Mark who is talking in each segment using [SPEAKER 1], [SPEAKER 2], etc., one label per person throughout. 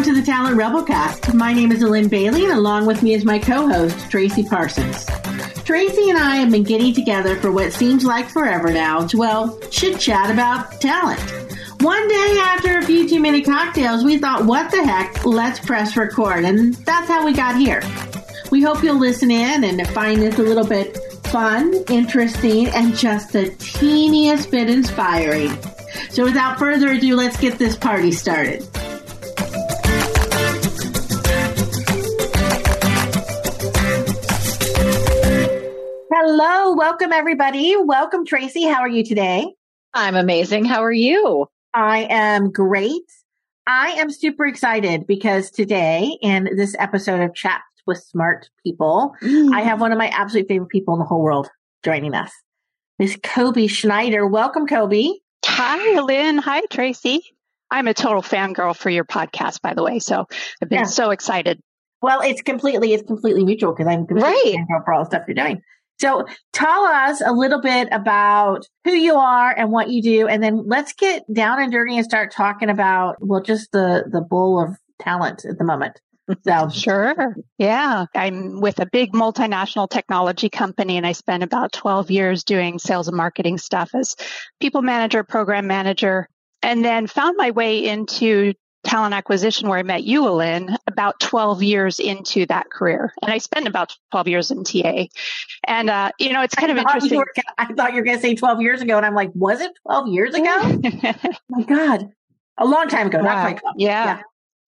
[SPEAKER 1] Welcome to the Talent Rebelcast. My name is Lynn Bailey, and along with me is my co-host, Tracy Parsons. Tracy and I have been getting together for what seems like forever now to, well, chit chat about talent. One day after a few too many cocktails, we thought, what the heck, let's press record. And that's how we got here. We hope you'll listen in and find this a little bit fun, interesting, and just the teeniest bit inspiring. So without further ado, let's get this party started. Hello, welcome everybody. Welcome Tracy. How are you today?
[SPEAKER 2] I'm amazing. How are you?
[SPEAKER 1] I am great. I am super excited because today in this episode of Chats with Smart People, mm. I have one of my absolute favorite people in the whole world joining us. Miss Kobe Schneider. Welcome, Kobe.
[SPEAKER 3] Hi, Lynn. Hi, Tracy. I'm a total fangirl for your podcast, by the way. So I've been yeah. so excited.
[SPEAKER 1] Well, it's completely, it's completely mutual because I'm completely right. fangirl for all the stuff you're doing. So tell us a little bit about who you are and what you do. And then let's get down and dirty and start talking about, well, just the, the bowl of talent at the moment.
[SPEAKER 3] So sure. Yeah. I'm with a big multinational technology company and I spent about 12 years doing sales and marketing stuff as people manager, program manager, and then found my way into talent acquisition where I met you, Lynn, about 12 years into that career. And I spent about 12 years in TA. And, uh, you know, it's kind of interesting.
[SPEAKER 1] Were, I thought you were going to say 12 years ago. And I'm like, was it 12 years ago? oh my God. A long time ago, wow. not quite 12.
[SPEAKER 3] Yeah. yeah.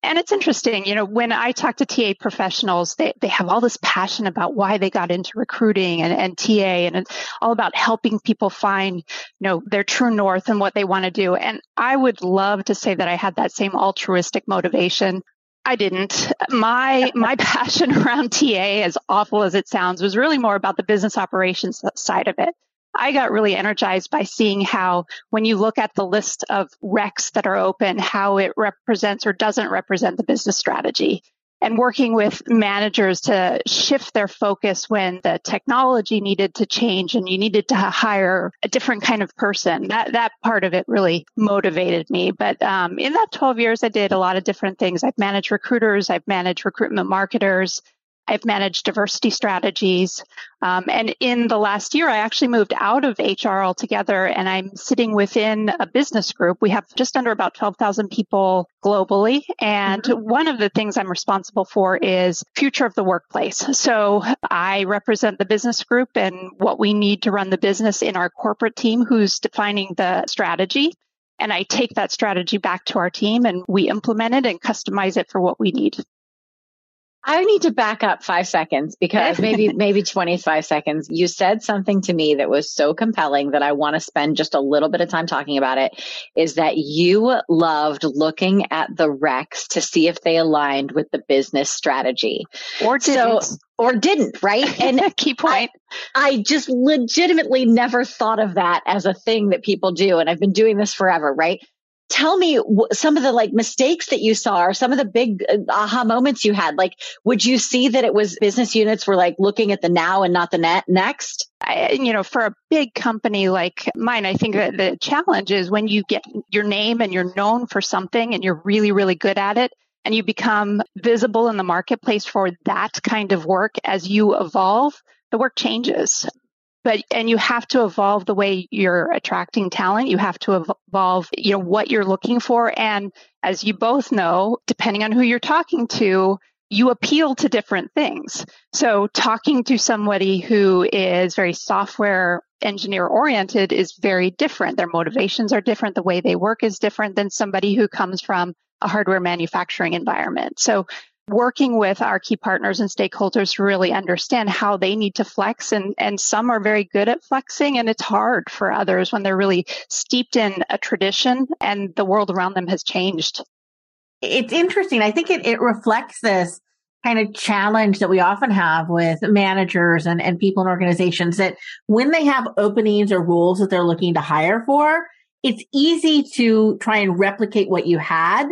[SPEAKER 3] And it's interesting, you know, when I talk to TA professionals, they, they have all this passion about why they got into recruiting and, and TA and it's all about helping people find, you know, their true north and what they want to do. And I would love to say that I had that same altruistic motivation. I didn't. My my passion around TA, as awful as it sounds, was really more about the business operations side of it. I got really energized by seeing how when you look at the list of recs that are open, how it represents or doesn't represent the business strategy and working with managers to shift their focus when the technology needed to change and you needed to hire a different kind of person. That that part of it really motivated me. But um, in that 12 years, I did a lot of different things. I've managed recruiters, I've managed recruitment marketers, I've managed diversity strategies. Um, and in the last year, I actually moved out of HR altogether and I'm sitting within a business group. We have just under about 12,000 people globally. And mm-hmm. one of the things I'm responsible for is future of the workplace. So I represent the business group and what we need to run the business in our corporate team who's defining the strategy. And I take that strategy back to our team and we implement it and customize it for what we need.
[SPEAKER 2] I need to back up five seconds because maybe, maybe 25 seconds. You said something to me that was so compelling that I want to spend just a little bit of time talking about it is that you loved looking at the recs to see if they aligned with the business strategy.
[SPEAKER 3] Or didn't. So,
[SPEAKER 2] or didn't, right?
[SPEAKER 3] And key point.
[SPEAKER 2] I, I just legitimately never thought of that as a thing that people do. And I've been doing this forever, right? Tell me some of the like mistakes that you saw or some of the big uh, aha moments you had. Like, would you see that it was business units were like looking at the now and not the net next?
[SPEAKER 3] I, you know, for a big company like mine, I think that the challenge is when you get your name and you're known for something and you're really, really good at it and you become visible in the marketplace for that kind of work as you evolve, the work changes but and you have to evolve the way you're attracting talent. You have to evolve you know what you're looking for. And as you both know depending on who you're talking to you appeal to different things. So talking to somebody who is very software engineer oriented is very different. Their motivations are different. The way they work is different than somebody who comes from a hardware manufacturing environment. So working with our key partners and stakeholders to really understand how they need to flex. And and some are very good at flexing and it's hard for others when they're really steeped in a tradition and the world around them has changed.
[SPEAKER 1] It's interesting. I think it, it reflects this kind of challenge that we often have with managers and, and people in organizations that when they have openings or roles that they're looking to hire for it's easy to try and replicate what you had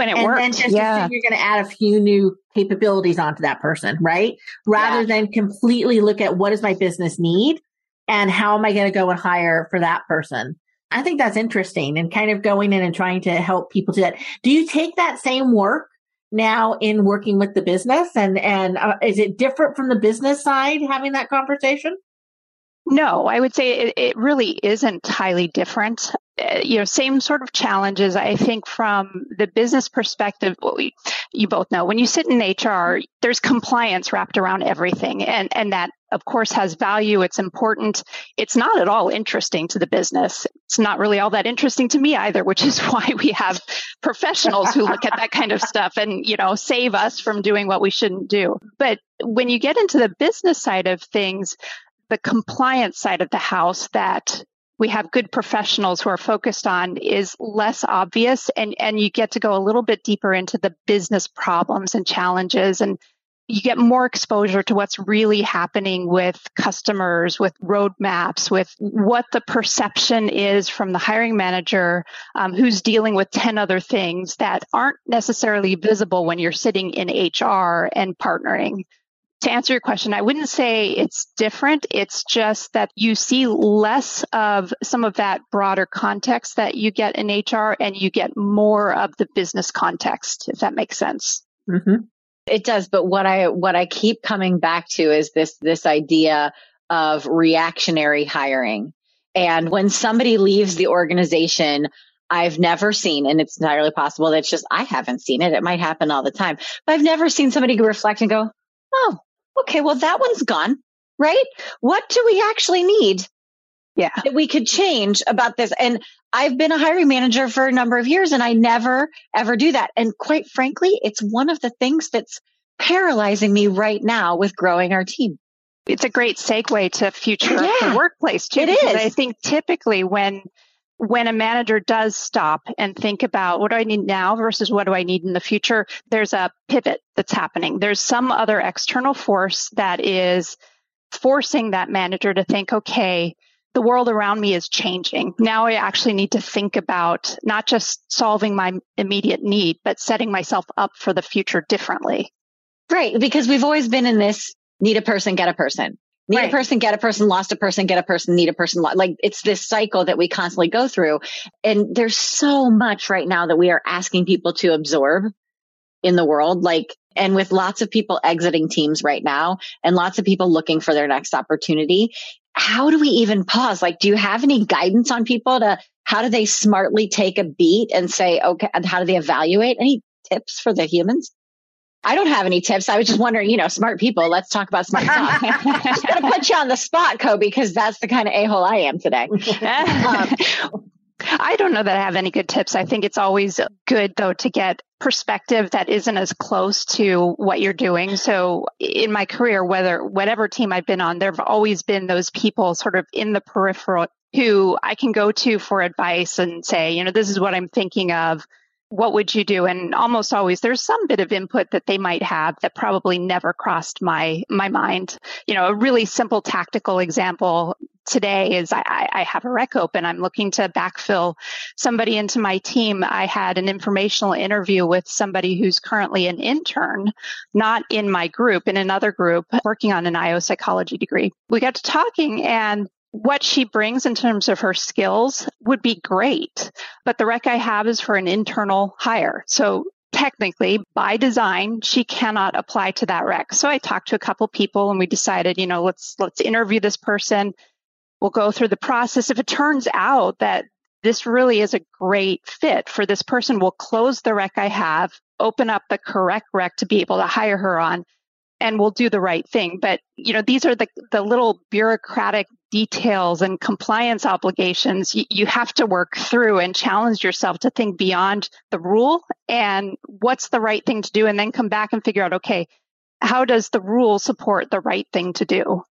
[SPEAKER 3] when it and works.
[SPEAKER 1] then just yeah. you're going to add a few new capabilities onto that person, right? Rather yeah. than completely look at what does my business need and how am I going to go and hire for that person. I think that's interesting and kind of going in and trying to help people do that. Do you take that same work now in working with the business and and uh, is it different from the business side having that conversation
[SPEAKER 3] no, I would say it, it really isn't highly different. Uh, you know, same sort of challenges. I think from the business perspective, we, you both know when you sit in HR, there's compliance wrapped around everything, and and that of course has value. It's important. It's not at all interesting to the business. It's not really all that interesting to me either, which is why we have professionals who look at that kind of stuff and you know save us from doing what we shouldn't do. But when you get into the business side of things, the compliance side of the house that we have good professionals who are focused on is less obvious and, and you get to go a little bit deeper into the business problems and challenges and you get more exposure to what's really happening with customers, with roadmaps, with what the perception is from the hiring manager um, who's dealing with 10 other things that aren't necessarily visible when you're sitting in HR and partnering to answer your question, I wouldn't say it's different. It's just that you see less of some of that broader context that you get in HR and you get more of the business context, if that makes sense.
[SPEAKER 2] Mm-hmm. It does. But what I, what I keep coming back to is this, this idea of reactionary hiring. And when somebody leaves the organization, I've never seen, and it's entirely possible that it's just I haven't seen it. It might happen all the time, but I've never seen somebody reflect and go, "Oh, okay, well, that one's gone, right? What do we actually need?
[SPEAKER 3] Yeah.
[SPEAKER 2] That we could change about this. And I've been a hiring manager for a number of years and I never ever do that. And quite frankly, it's one of the things that's paralyzing me right now with growing our team.
[SPEAKER 3] It's a great segue to future yeah, workplace too.
[SPEAKER 2] It is.
[SPEAKER 3] I think typically when when a manager does stop and think about what do I need now versus what do I need in the future, there's a pivot that's happening. There's some other external force that is forcing that manager to think, okay, the world around me is changing. Now I actually need to think about not just solving my immediate need, but setting myself up for the future differently.
[SPEAKER 2] Right. Because we've always been in this need a person, get a person. Need right. a person, get a person, lost a person, get a person, need a person. Like it's this cycle that we constantly go through. And there's so much right now that we are asking people to absorb in the world. Like, and with lots of people exiting teams right now and lots of people looking for their next opportunity, how do we even pause? Like, do you have any guidance on people to how do they smartly take a beat and say, okay, and how do they evaluate? Any tips for the humans? I don't have any tips. I was just wondering, you know, smart people. Let's talk about smart talk. just gonna put you on the spot, Kobe, because that's the kind of a hole I am today.
[SPEAKER 3] um, I don't know that I have any good tips. I think it's always good though to get perspective that isn't as close to what you're doing. So in my career, whether whatever team I've been on, there've always been those people sort of in the peripheral who I can go to for advice and say, you know, this is what I'm thinking of what would you do? And almost always there's some bit of input that they might have that probably never crossed my my mind. You know a really simple tactical example today is I, I have a rec open. I'm looking to backfill somebody into my team. I had an informational interview with somebody who's currently an intern not in my group in another group working on an I/O psychology degree. We got to talking and what she brings in terms of her skills would be great. But the rec I have is for an internal hire. So technically by design she cannot apply to that rec so i talked to a couple people and we decided you know let's let's interview this person we'll go through the process if it turns out that this really is a great fit for this person we'll close the rec i have open up the correct rec to be able to hire her on and we'll do the right thing but you know these are the the little bureaucratic details and compliance obligations you, you have to work through and challenge yourself to think beyond the rule and what's the right thing to do and then come back and figure out okay how does the rule support the right thing to do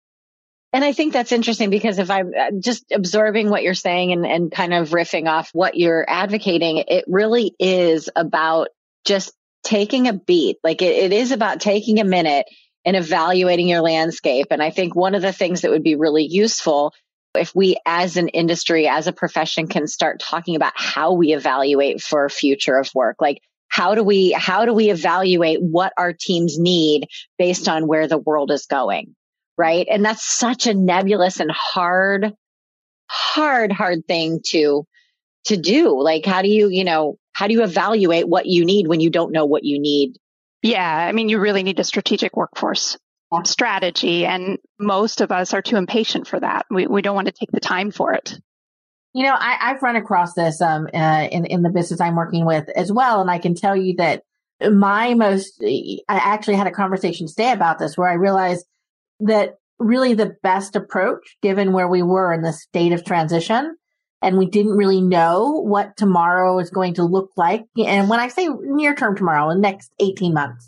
[SPEAKER 2] and I think that's interesting because if I'm uh, just absorbing what you're saying and, and kind of riffing off what you're advocating, it really is about just taking a beat. Like it, it is about taking a minute and evaluating your landscape. And I think one of the things that would be really useful if we as an industry, as a profession can start talking about how we evaluate for future of work. Like how do we, how do we evaluate what our teams need based on where the world is going? Right. And that's such a nebulous and hard, hard, hard thing to, to do. Like, how do you, you know, how do you evaluate what you need when you don't know what you need
[SPEAKER 3] Yeah, I mean, you really need a strategic workforce strategy, and most of us are too impatient for that. We we don't want to take the time for it.
[SPEAKER 1] You know, I, have run across this um, uh, in in the business I'm working with as well, and I can tell you that my most I actually had a conversation today about this where I realized that really the best approach, given where we were in the state of transition, and we didn't really know what tomorrow is going to look like. And when I say near term tomorrow, the next 18 months,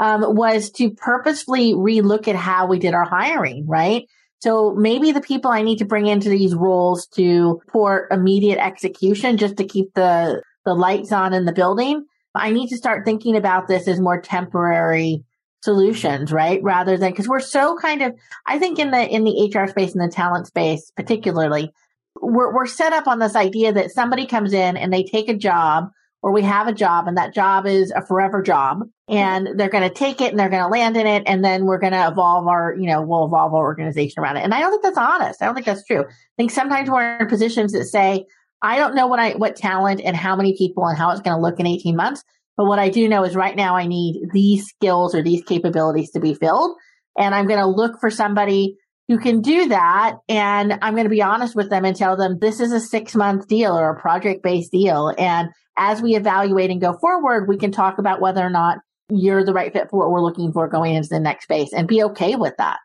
[SPEAKER 1] um, was to purposefully relook at how we did our hiring, right? So maybe the people I need to bring into these roles to for immediate execution just to keep the, the lights on in the building. I need to start thinking about this as more temporary solutions, right? Rather than, cause we're so kind of, I think in the, in the HR space and the talent space, particularly, we're, we're set up on this idea that somebody comes in and they take a job or we have a job and that job is a forever job and they're going to take it and they're going to land in it and then we're going to evolve our, you know, we'll evolve our organization around it. And I don't think that's honest. I don't think that's true. I think sometimes we're in positions that say, I don't know what I, what talent and how many people and how it's going to look in 18 months. But what I do know is right now I need these skills or these capabilities to be filled. And I'm going to look for somebody who can do that. And I'm going to be honest with them and tell them this is a six month deal or a project based deal. And as we evaluate and go forward, we can talk about whether or not you're the right fit for what we're looking for going into the next phase and be okay with that.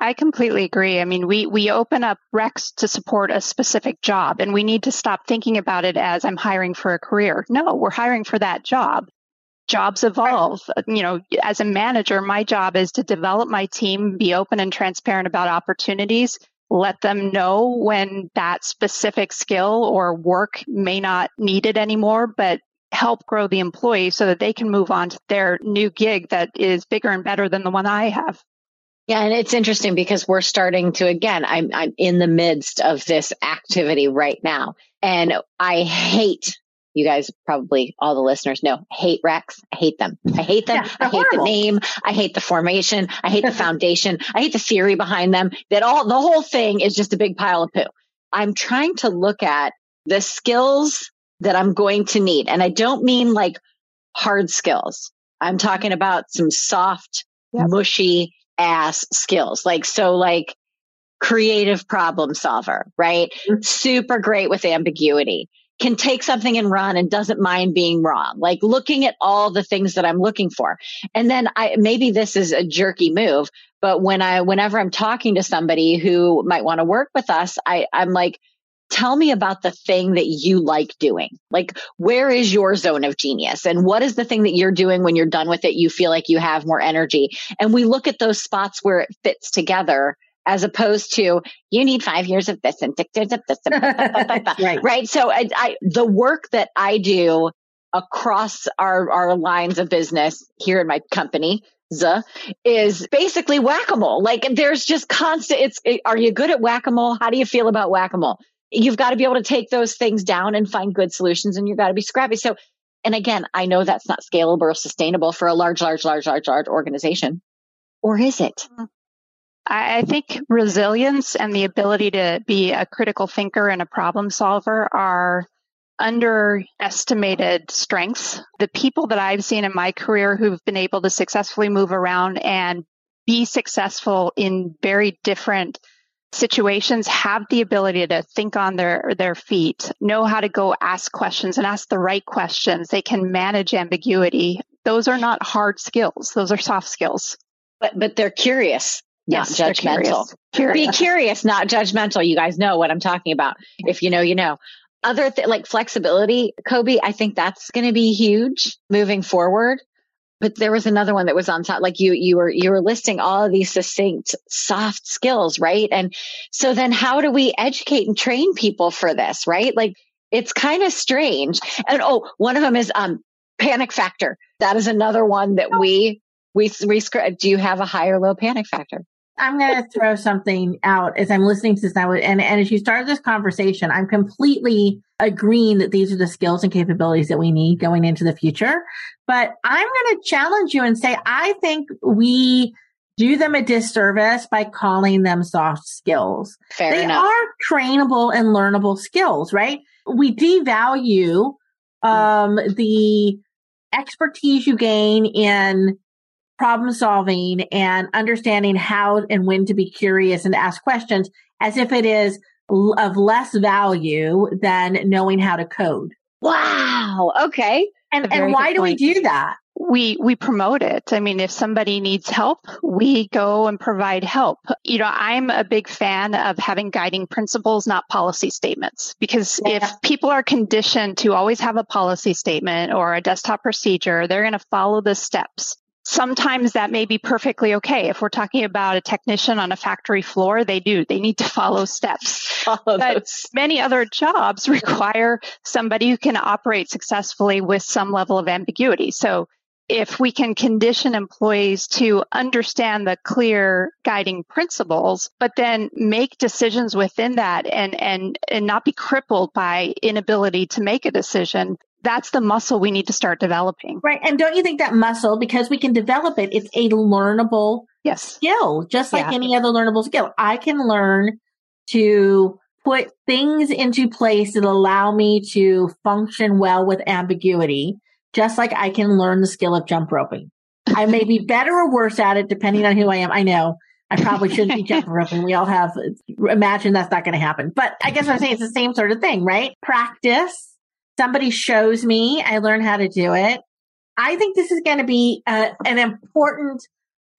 [SPEAKER 3] I completely agree. I mean, we, we open up recs to support a specific job and we need to stop thinking about it as I'm hiring for a career. No, we're hiring for that job. Jobs evolve. Uh, you know, as a manager, my job is to develop my team, be open and transparent about opportunities, let them know when that specific skill or work may not need it anymore, but help grow the employee so that they can move on to their new gig that is bigger and better than the one I have.
[SPEAKER 2] Yeah, and it's interesting because we're starting to again, I'm I'm in the midst of this activity right now. And I hate you guys probably all the listeners know hate recs. I hate them. I hate them. Yeah, I hate horrible. the name. I hate the formation. I hate the foundation. I hate the theory behind them. That all the whole thing is just a big pile of poo. I'm trying to look at the skills that I'm going to need. And I don't mean like hard skills. I'm talking about some soft, yep. mushy, ass skills. Like, so like creative problem solver, right? Mm-hmm. Super great with ambiguity. Can take something and run and doesn't mind being wrong. Like looking at all the things that I'm looking for. And then I, maybe this is a jerky move, but when I, whenever I'm talking to somebody who might want to work with us, I, I'm like, tell me about the thing that you like doing. Like, where is your zone of genius? And what is the thing that you're doing when you're done with it? You feel like you have more energy. And we look at those spots where it fits together as opposed to you need five years of this and six years of this. And right. right. So I, I, the work that I do across our, our lines of business here in my company, is basically whack-a-mole. Like there's just constant, it's, are you good at whack-a-mole? How do you feel about whack-a-mole? you've got to be able to take those things down and find good solutions and you've got to be scrappy. So, and again, I know that's not scalable or sustainable for a large, large, large, large, large organization. Or is it? Mm-hmm.
[SPEAKER 3] I think resilience and the ability to be a critical thinker and a problem solver are underestimated strengths. The people that I've seen in my career who've been able to successfully move around and be successful in very different situations have the ability to think on their their feet, know how to go ask questions and ask the right questions. They can manage ambiguity. Those are not hard skills. Those are soft skills.
[SPEAKER 2] But but they're curious, yes, not judgmental.
[SPEAKER 3] Curious.
[SPEAKER 2] Be curious, not judgmental. You guys know what I'm talking about. If you know, you know. Other th- like flexibility, Kobe, I think that's going to be huge moving forward but there was another one that was on top like you you were you were listing all of these succinct soft skills right and so then how do we educate and train people for this right like it's kind of strange and oh one of them is um panic factor that is another one that we we we do you have a high or low panic factor
[SPEAKER 1] I'm going to throw something out as I'm listening to this now. And, and as you started this conversation, I'm completely agreeing that these are the skills and capabilities that we need going into the future. But I'm going to challenge you and say, I think we do them a disservice by calling them soft skills.
[SPEAKER 2] Fair
[SPEAKER 1] they
[SPEAKER 2] enough.
[SPEAKER 1] are trainable and learnable skills, right? We devalue um, the expertise you gain in problem solving and understanding how and when to be curious and ask questions as if it is of less value than knowing how to code.
[SPEAKER 2] Wow. Okay.
[SPEAKER 1] And, and why do we do that?
[SPEAKER 3] we we promote it. I mean, if somebody needs help, we go and provide help. You know, I'm a big fan of having guiding principles, not policy statements, because yeah. if people are conditioned to always have a policy statement or a desktop procedure, they're going to follow the steps. Sometimes that may be perfectly okay. If we're talking about a technician on a factory floor, they do. They need to follow steps. Follow but those. many other jobs require somebody who can operate successfully with some level of ambiguity. So if we can condition employees to understand the clear guiding principles, but then make decisions within that and, and, and not be crippled by inability to make a decision, that's the muscle we need to start developing.
[SPEAKER 1] Right. And don't you think that muscle, because we can develop it, it's a learnable
[SPEAKER 3] yes.
[SPEAKER 1] skill, just like yeah. any other learnable skill. I can learn to put things into place that allow me to function well with ambiguity just like I can learn the skill of jump roping. I may be better or worse at it depending on who I am. I know I probably shouldn't be jump roping. We all have imagine that's not going to happen. But I guess what I'm saying it's the same sort of thing, right? Practice. Somebody shows me, I learn how to do it. I think this is going to be uh, an important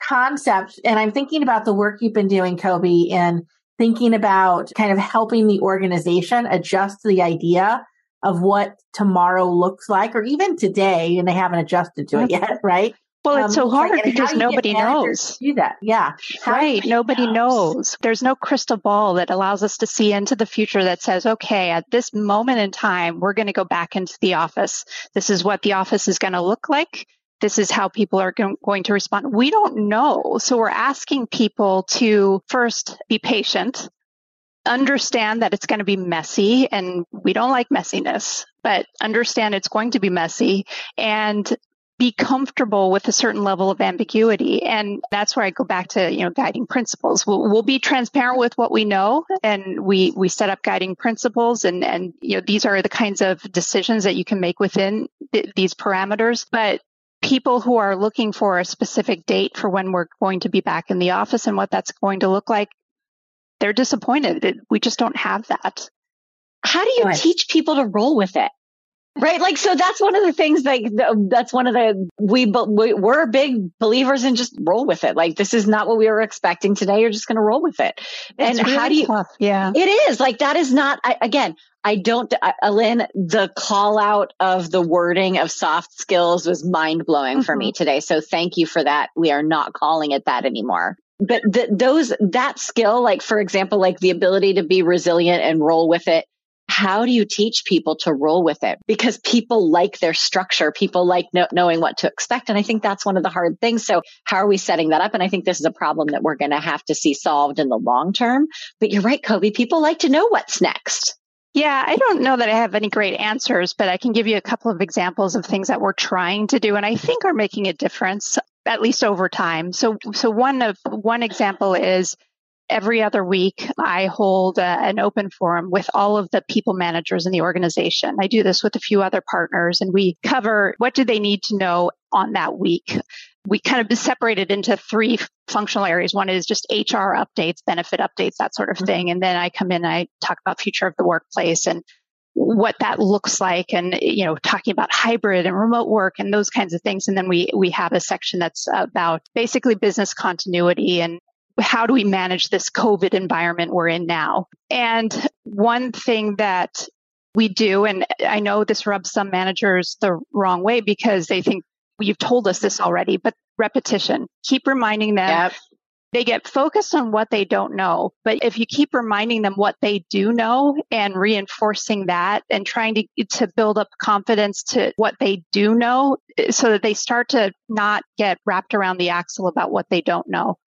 [SPEAKER 1] concept. And I'm thinking about the work you've been doing, Kobe, and thinking about kind of helping the organization adjust to the idea of what tomorrow looks like, or even today, and they haven't adjusted to it yet, right?
[SPEAKER 3] Well, it's um, so hard because nobody knows.
[SPEAKER 1] Do that, yeah.
[SPEAKER 3] How right. Nobody knows. There's no crystal ball that allows us to see into the future that says, okay, at this moment in time, we're going to go back into the office. This is what the office is going to look like. This is how people are going to respond. We don't know. So we're asking people to first be patient understand that it's going to be messy and we don't like messiness, but understand it's going to be messy and be comfortable with a certain level of ambiguity. And that's where I go back to, you know, guiding principles. We'll, we'll be transparent with what we know and we, we set up guiding principles and, and, you know, these are the kinds of decisions that you can make within th- these parameters. But people who are looking for a specific date for when we're going to be back in the office and what that's going to look like, they're disappointed. We just don't have that.
[SPEAKER 2] How do you teach people to roll with it? Right. Like, so that's one of the things like, that's one of the, we, we're big believers in just roll with it. Like, this is not what we were expecting today. You're just going to roll with it.
[SPEAKER 3] It's and really how do you, tough. yeah,
[SPEAKER 2] it is like, that is not, I, again, I don't, Lynn, the call out of the wording of soft skills was mind blowing mm-hmm. for me mm-hmm. today. So thank you for that. We are not calling it that anymore but th- those that skill like for example like the ability to be resilient and roll with it how do you teach people to roll with it? Because people like their structure. People like no- knowing what to expect. And i think that's one of the hard things. So how are we setting that up? And i think this is a problem that we're going to have to see solved in the long term. But you're right kobe. People like to know what's next.
[SPEAKER 3] Yeah, I don't know that I have any great answers, but I can give you a couple of examples of things that we're trying to do and I think are making a difference at least over time. So, so one of one example is every other week I hold a, an open forum with all of the people managers in the organization. I do this with a few other partners and we cover what do they need to know on that week. We kind of separate it into three functional areas. One is just HR updates, benefit updates, that sort of mm-hmm. thing. And then I come in, I talk about future of the workplace and what that looks like and you know talking about hybrid and remote work and those kinds of things and then we we have a section that's about basically business continuity and how do we manage this covid environment we're in now and one thing that we do and i know this rubs some managers the wrong way because they think you've told us this already but repetition keep reminding them yep they get focused on what they don't know. But if you keep reminding them what they do know and reinforcing that and trying to, to build up confidence to what they do know so that they start to not get wrapped around the axle about what they don't know.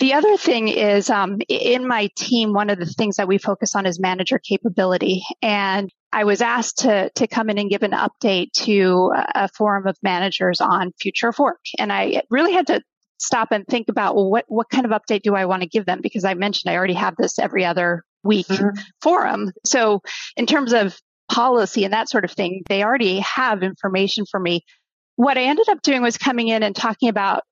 [SPEAKER 3] The other thing is, um, in my team, one of the things that we focus on is manager capability. And I was asked to, to come in and give an update to a forum of managers on future of work. And I really had to stop and think about, well, what, what kind of update do I want to give them? Because I mentioned I already have this every other week mm-hmm. forum. So in terms of policy and that sort of thing, they already have information for me. what I ended up doing was coming in and talking about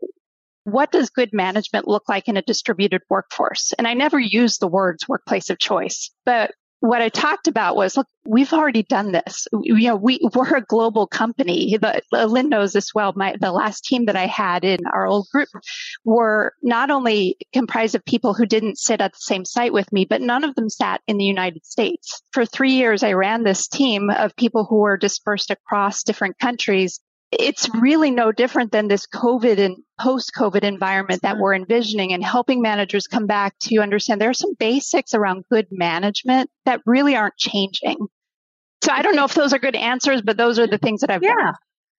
[SPEAKER 3] what does good management look like in a distributed workforce? And I never used the words workplace of choice, but what I talked about was, look, we've already done this. You know, we, we're a global company. But Lynn knows this well. My, the last team that I had in our old group were not only comprised of people who didn't sit at the same site with me, but none of them sat in the United States. For three years, I ran this team of people who were dispersed across different countries it's really no different than this COVID and post COVID environment that we're envisioning and helping managers come back to understand there are some basics around good management that really aren't changing. So I don't know if those are good answers, but those are the things that I've
[SPEAKER 1] yeah.
[SPEAKER 3] Done.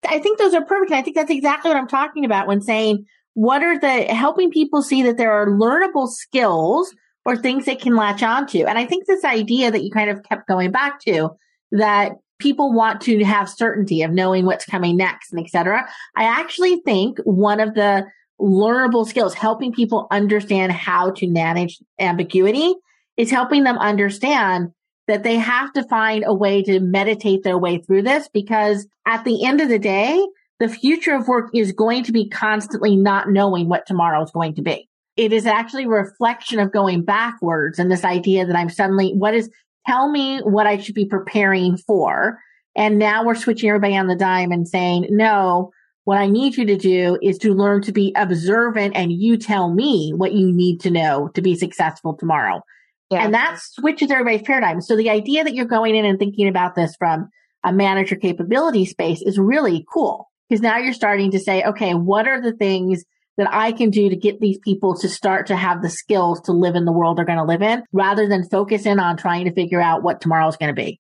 [SPEAKER 1] I think those are perfect. I think that's exactly what I'm talking about when saying what are the helping people see that there are learnable skills or things they can latch onto. And I think this idea that you kind of kept going back to that people want to have certainty of knowing what's coming next and etc. I actually think one of the learnable skills helping people understand how to manage ambiguity is helping them understand that they have to find a way to meditate their way through this because at the end of the day, the future of work is going to be constantly not knowing what tomorrow is going to be. It is actually a reflection of going backwards and this idea that I'm suddenly, what is, tell me what I should be preparing for. And now we're switching everybody on the dime and saying, no, what I need you to do is to learn to be observant and you tell me what you need to know to be successful tomorrow. Yeah. And that switches everybody's paradigm. So the idea that you're going in and thinking about this from a manager capability space is really cool because now you're starting to say, okay, what are the things that I can do to get these people to start to have the skills to live in the world they're going to live in rather than focus in on trying to figure out what tomorrow is going to be.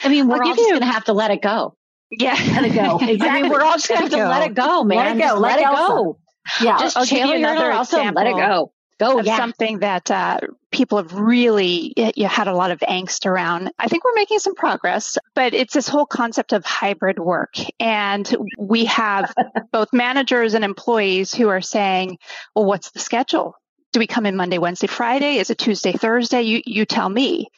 [SPEAKER 2] I mean, we're I'll all just going to have to let it go.
[SPEAKER 1] Yeah. Let it go. Exactly.
[SPEAKER 2] I mean, we're all just going to have to let it go, man.
[SPEAKER 1] Let it go.
[SPEAKER 2] Let, let it go. go.
[SPEAKER 1] Yeah.
[SPEAKER 2] Just
[SPEAKER 3] I'll give you another
[SPEAKER 2] example. Let it go.
[SPEAKER 3] Go. Yeah. Something that uh, people have really you had a lot of angst around. I think we're making some progress, but it's this whole concept of hybrid work. And we have both managers and employees who are saying, well, what's the schedule? Do we come in Monday, Wednesday, Friday? Is it Tuesday, Thursday? You, you tell me.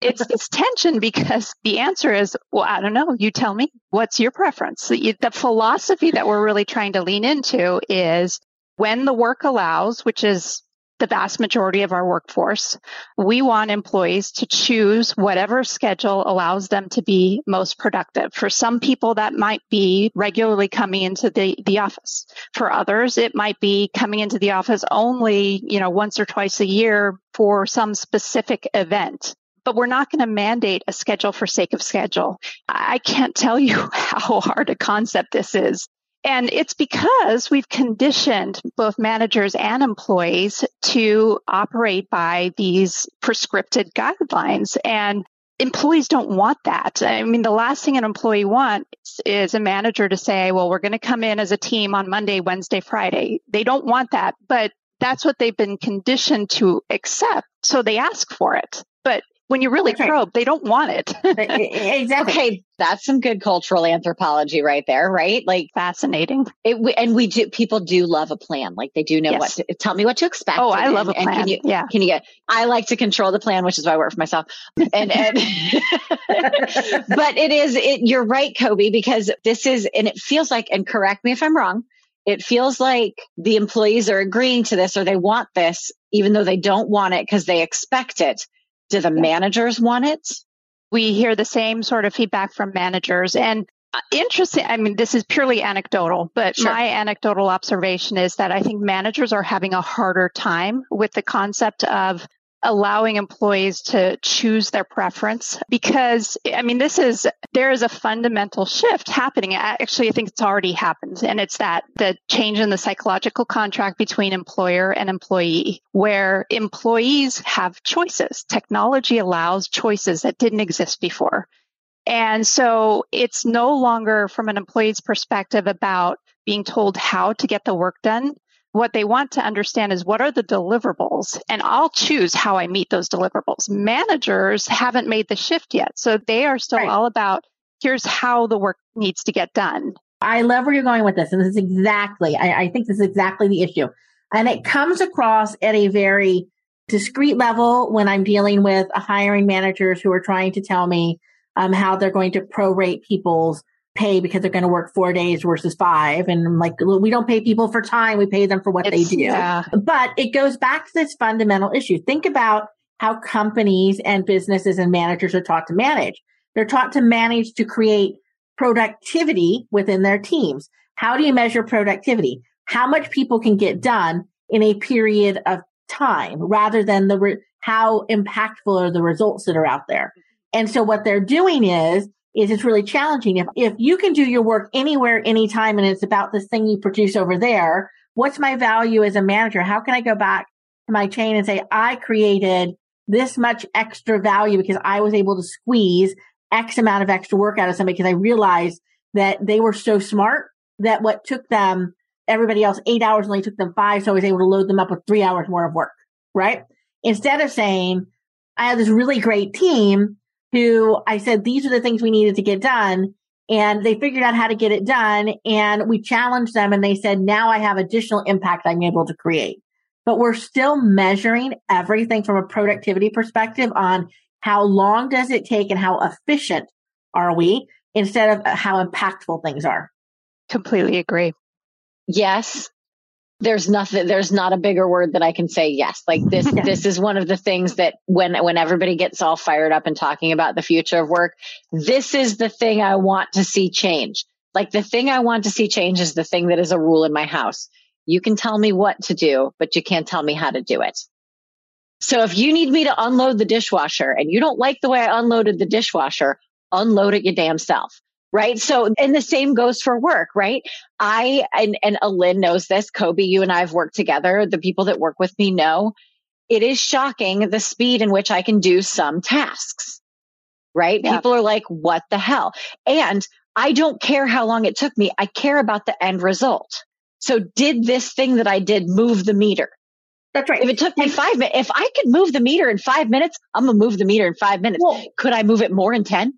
[SPEAKER 3] It's this tension because the answer is, well, I don't know. You tell me. What's your preference? The, the philosophy that we're really trying to lean into is when the work allows, which is the vast majority of our workforce. We want employees to choose whatever schedule allows them to be most productive. For some people, that might be regularly coming into the, the office. For others, it might be coming into the office only, you know, once or twice a year for some specific event but we're not going to mandate a schedule for sake of schedule. I can't tell you how hard a concept this is. And it's because we've conditioned both managers and employees to operate by these prescripted guidelines. And employees don't want that. I mean, the last thing an employee wants is a manager to say, well, we're going to come in as a team on Monday, Wednesday, Friday. They don't want that, but that's what they've been conditioned to accept. So they ask for it. But when you really probe, they don't want it.
[SPEAKER 1] exactly.
[SPEAKER 2] Okay, that's some good cultural anthropology right there, right? Like
[SPEAKER 3] fascinating.
[SPEAKER 2] It, we, and we do. People do love a plan. Like they do know yes. what. to Tell me what to expect.
[SPEAKER 3] Oh, I love and, a plan.
[SPEAKER 2] can you,
[SPEAKER 3] yeah.
[SPEAKER 2] Can you get? I like to control the plan, which is why I work for myself. And, and but it is. It, you're right, Kobe, because this is, and it feels like. And correct me if I'm wrong. It feels like the employees are agreeing to this or they want this, even though they don't want it because they expect it do the managers want it?
[SPEAKER 3] We hear the same sort of feedback from managers. And uh, interesting. I mean, this is purely anecdotal, but sure. my anecdotal observation is that I think managers are having a harder time with the concept of allowing employees to choose their preference because I mean this is there is a fundamental shift happening. Actually, I think it's already happened and it's that the change in the psychological contract between employer and employee where employees have choices. Technology allows choices that didn't exist before. And so it's no longer from an employee's perspective about being told how to get the work done what they want to understand is what are the deliverables and I'll choose how I meet those deliverables. Managers haven't made the shift yet. So they are still right. all about here's how the work needs to get done.
[SPEAKER 1] I love where you're going with this. And this is exactly, I, I think this is exactly the issue. And it comes across at a very discreet level when I'm dealing with hiring managers who are trying to tell me um, how they're going to prorate people's pay because they're going to work four days versus five. And I'm like, we don't pay people for time. We pay them for what it's, they do. Yeah. But it goes back to this fundamental issue. Think about how companies and businesses and managers are taught to manage. They're taught to manage to create productivity within their teams. How do you measure productivity? How much people can get done in a period of time rather than the re- how impactful are the results that are out there. And so what they're doing is is it's really challenging. If, if you can do your work anywhere, anytime, and it's about this thing you produce over there, what's my value as a manager? How can I go back to my chain and say, I created this much extra value because I was able to squeeze X amount of extra work out of somebody because I realized that they were so smart that what took them, everybody else eight hours only took them five. So I was able to load them up with three hours more of work, right? Instead of saying, I have this really great team who I said, these are the things we needed to get done. And they figured out how to get it done. And we challenged them and they said, now I have additional impact I'm able to create. But we're still measuring everything from a productivity perspective on how long does it take and how efficient are we instead of uh, how impactful things are.
[SPEAKER 3] Completely agree.
[SPEAKER 2] Yes, there's nothing there's not a bigger word that I can say yes. Like this yeah. this is one of the things that when when everybody gets all fired up and talking about the future of work, this is the thing I want to see change. Like the thing I want to see change is the thing that is a rule in my house. You can tell me what to do, but you can't tell me how to do it. So if you need me to unload the dishwasher and you don't like the way I unloaded the dishwasher, unload it your damn self right? So, and the same goes for work, right? I, and, and Lynn knows this. Kobe, you and I have worked together. The people that work with me know it is shocking the speed in which I can do some tasks, right? Yeah. People are like, what the hell? And I don't care how long it took me. I care about the end result. So did this thing that I did move the meter?
[SPEAKER 1] That's right.
[SPEAKER 2] If it took me five minutes, if I could move the meter in five minutes, I'm to move the meter in five minutes. Well, could I move it more in 10?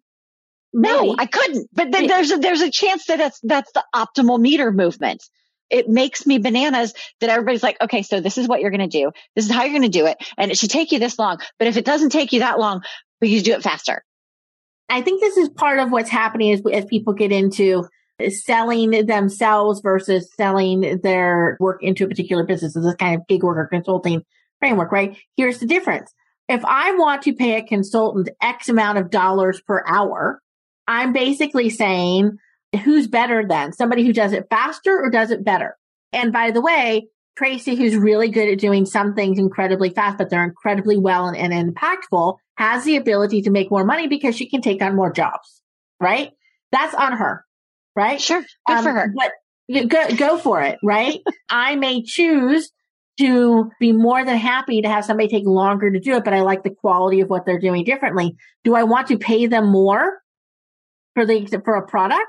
[SPEAKER 2] No, I couldn't. But then there's a, there's a chance that that's, that's the optimal meter movement. It makes me bananas that everybody's like, okay, so this is what you're going to do. This is how you're going to do it. And it should take you this long. But if it doesn't take you that long, but you do it faster.
[SPEAKER 1] I think this is part of what's happening as, as people get into selling themselves versus selling their work into a particular business. This kind of gig worker consulting framework, right? Here's the difference. If I want to pay a consultant X amount of dollars per hour, I'm basically saying who's better than somebody who does it faster or does it better. And by the way, Tracy, who's really good at doing some things incredibly fast, but they're incredibly well and, and impactful, has the ability to make more money because she can take on more jobs, right? That's on her, right?
[SPEAKER 2] Sure. Good um, for her.
[SPEAKER 1] But go, go for it, right? I may choose to be more than happy to have somebody take longer to do it, but I like the quality of what they're doing differently. Do I want to pay them more for the for a product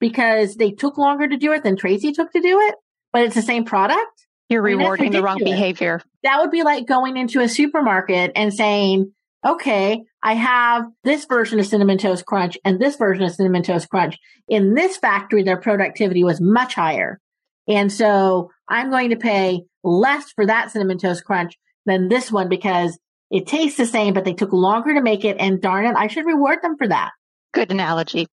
[SPEAKER 1] because they took longer to do it than Tracy took to do it, but it's the same product.
[SPEAKER 3] You're rewarding the wrong behavior.
[SPEAKER 1] That would be like going into a supermarket and saying, okay, I have this version of Cinnamon Toast Crunch and this version of Cinnamon Toast Crunch. In this factory, their productivity was much higher. And so I'm going to pay less for that Cinnamon Toast Crunch than this one because it tastes the same, but they took longer to make it. And darn it, I should reward them for that.
[SPEAKER 3] Good analogy.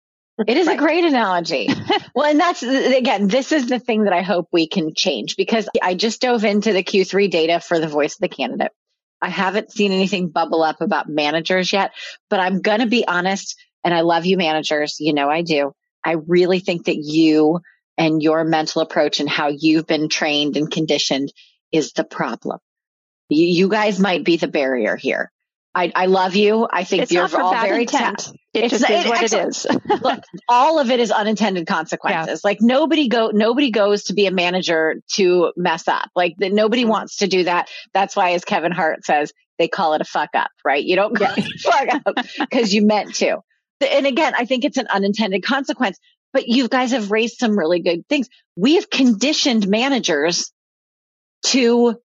[SPEAKER 2] It is right. a great analogy. well, and that's again, this is the thing that I hope we can change because I just dove into the Q3 data for the voice of the candidate. I haven't seen anything bubble up about managers yet, but I'm going to be honest. And I love you managers. You know, I do. I really think that you and your mental approach and how you've been trained and conditioned is the problem. You, you guys might be the barrier here. I, I love you. I think
[SPEAKER 3] it's
[SPEAKER 2] you're
[SPEAKER 3] all
[SPEAKER 2] very
[SPEAKER 3] intent. Ta- it it's, just is what excellent. it
[SPEAKER 2] is. Look, all of it is unintended consequences. Yeah. Like nobody go, nobody goes to be a manager to mess up. Like that nobody mm-hmm. wants to do that. That's why, as Kevin Hart says, they call it a fuck up, right? You don't call it a fuck up because you meant to. And again, I think it's an unintended consequence, but you guys have raised some really good things. We have conditioned managers to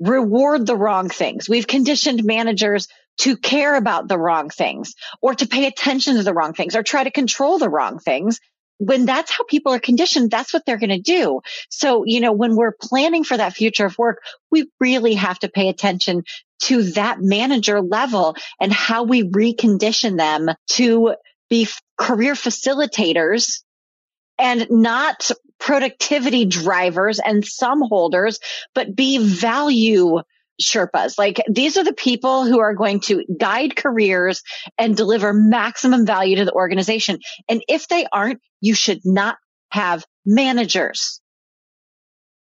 [SPEAKER 2] reward the wrong things. We've conditioned managers to care about the wrong things or to pay attention to the wrong things or try to control the wrong things. When that's how people are conditioned, that's what they're going to do. So, you know, when we're planning for that future of work, we really have to pay attention to that manager level and how we recondition them to be career facilitators and not productivity drivers and sum holders, but be value Sherpas. Like these are the people who are going to guide careers and deliver maximum value to the organization. And if they aren't, you should not have managers.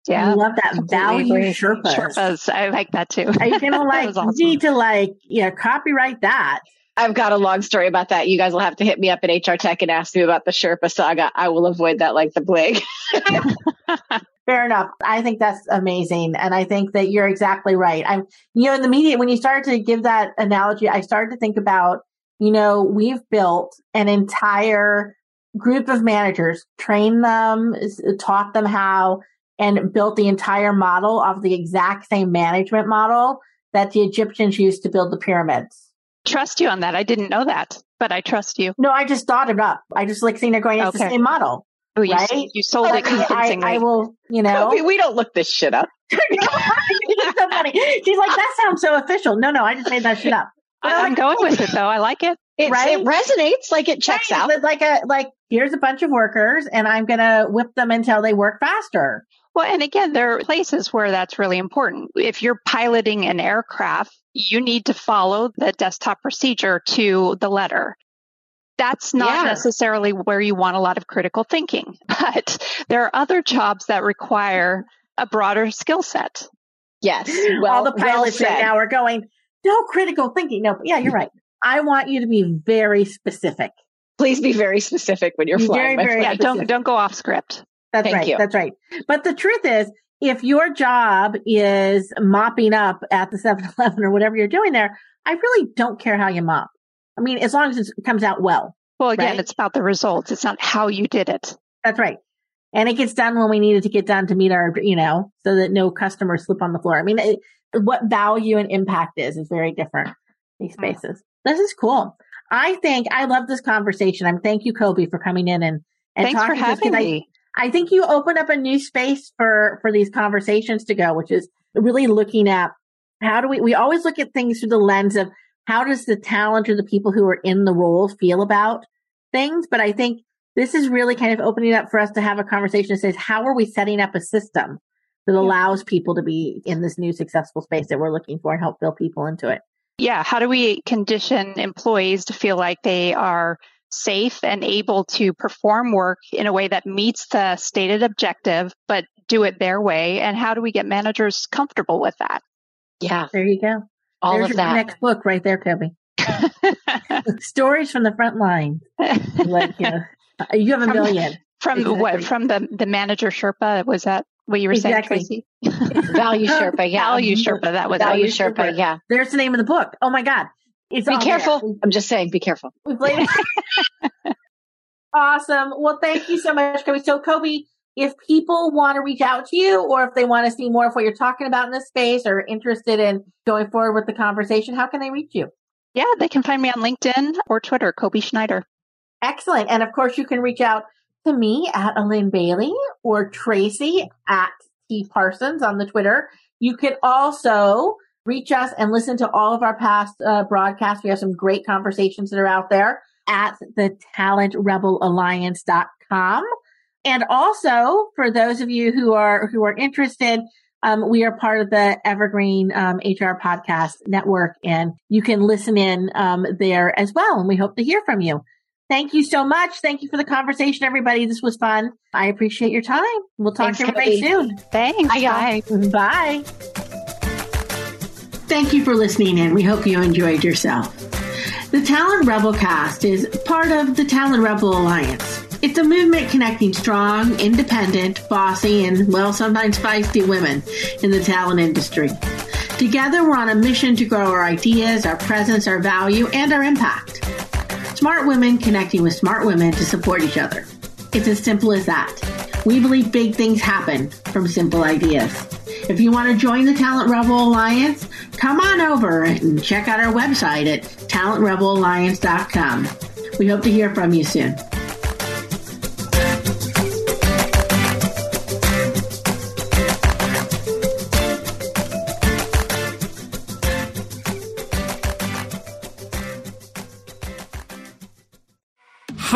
[SPEAKER 1] Yeah. I love that value Sherpas.
[SPEAKER 3] Sherpas. I like that too.
[SPEAKER 1] I you know like awesome. need to like yeah, copyright that.
[SPEAKER 2] I've got a long story about that. You guys will have to hit me up at HR Tech and ask me about the Sherpa saga. I will avoid that like the plague.
[SPEAKER 1] Fair enough. I think that's amazing. And I think that you're exactly right. I'm, you know, in the media, when you started to give that analogy, I started to think about, you know, we've built an entire group of managers, trained them, taught them how, and built the entire model of the exact same management model that the Egyptians used to build the pyramids.
[SPEAKER 3] Trust you on that. I didn't know that, but I trust you.
[SPEAKER 1] No, I just thought it up. I just like seeing they're going, it's okay. the same model.
[SPEAKER 3] Oh, you, right? you sold it convincingly.
[SPEAKER 1] I, I, will, you know.
[SPEAKER 2] We, we don't look this shit up.
[SPEAKER 1] it's so funny. She's like, that sounds so official. No, no, I just made that shit up.
[SPEAKER 3] I, am going with it though. I like it.
[SPEAKER 2] It, right? it resonates. Like it checks right. out.
[SPEAKER 1] Like a like here's a bunch of workers, and I'm gonna whip them until they work faster.
[SPEAKER 3] Well, and again, there are places where that's really important. If you're piloting an aircraft, you need to follow the desktop procedure to the letter that's not yeah. necessarily where you want a lot of critical thinking. But there are other jobs that require a broader skill set.
[SPEAKER 2] Yes.
[SPEAKER 1] Well, All the pilots well right now are going, no critical thinking. No, yeah, you're right. I want you to be very specific.
[SPEAKER 2] Please be very specific when you're be flying. Very, very
[SPEAKER 3] yeah, don't don't go off script.
[SPEAKER 1] That's
[SPEAKER 2] Thank
[SPEAKER 1] right.
[SPEAKER 2] You.
[SPEAKER 1] That's right. But the truth is, if your job is mopping up at the 7-Eleven or whatever you're doing there, I really don't care how you mop. I mean, as long as it comes out well.
[SPEAKER 3] Well, again, right? it's about the results. It's not how you did it.
[SPEAKER 1] That's right. And it gets done when we need it to get done to meet our, you know, so that no customers slip on the floor. I mean, it, what value and impact is, is very different these mm. spaces. This is cool. I think I love this conversation. I'm thank you, Kobe, for coming in and, and
[SPEAKER 3] Thanks
[SPEAKER 1] talking
[SPEAKER 3] for having me.
[SPEAKER 1] I, I think you opened up a new space for, for these conversations to go, which is really looking at how do we, we always look at things through the lens of how does the talent or the people who are in the role feel about things? But I think this is really kind of opening up for us to have a conversation that says, how are we setting up a system that allows people to be in this new successful space that we're looking for and help build people into it?
[SPEAKER 3] Yeah. How do we condition employees to feel like they are safe and able to perform work in a way that meets the stated objective, but do it their way? And how do we get managers comfortable with that?
[SPEAKER 2] Yeah.
[SPEAKER 1] There you go.
[SPEAKER 2] All
[SPEAKER 1] There's
[SPEAKER 2] of that.
[SPEAKER 1] Next book right there, Kobe. Stories from the front line. Like you, know, you have a million.
[SPEAKER 3] From exactly. what? From the the manager Sherpa? Was that what you were exactly. saying,
[SPEAKER 2] Tracy? Value Sherpa. Yeah.
[SPEAKER 3] Value Sherpa. That was
[SPEAKER 2] Value Sherpa. Sherpa. Yeah.
[SPEAKER 1] There's the name of the book. Oh my God.
[SPEAKER 2] It's be careful. There. I'm just saying, be careful.
[SPEAKER 1] awesome. Well, thank you so much, Kobe. So, Kobe, if people want to reach out to you or if they want to see more of what you're talking about in this space or interested in going forward with the conversation, how can they reach you?
[SPEAKER 3] Yeah, they can find me on LinkedIn or Twitter, Kobe Schneider.
[SPEAKER 1] Excellent. And of course, you can reach out to me at Alin Bailey or Tracy at T Parsons on the Twitter. You can also reach us and listen to all of our past uh, broadcasts. We have some great conversations that are out there at the talentrebelalliance.com. And also for those of you who are, who are interested, um, we are part of the Evergreen um, HR podcast network and you can listen in um, there as well. And we hope to hear from you. Thank you so much. Thank you for the conversation, everybody. This was fun. I appreciate your time. We'll talk Thanks, to everybody soon.
[SPEAKER 3] Thanks.
[SPEAKER 1] Bye. Bye. Bye.
[SPEAKER 4] Thank you for listening in. We hope you enjoyed yourself. The Talent Rebel cast is part of the Talent Rebel Alliance. It's a movement connecting strong, independent, bossy, and, well, sometimes feisty women in the talent industry. Together, we're on a mission to grow our ideas, our presence, our value, and our impact. Smart women connecting with smart women to support each other. It's as simple as that. We believe big things happen from simple ideas. If you want to join the Talent Rebel Alliance, come on over and check out our website at talentrebelalliance.com. We hope to hear from you soon.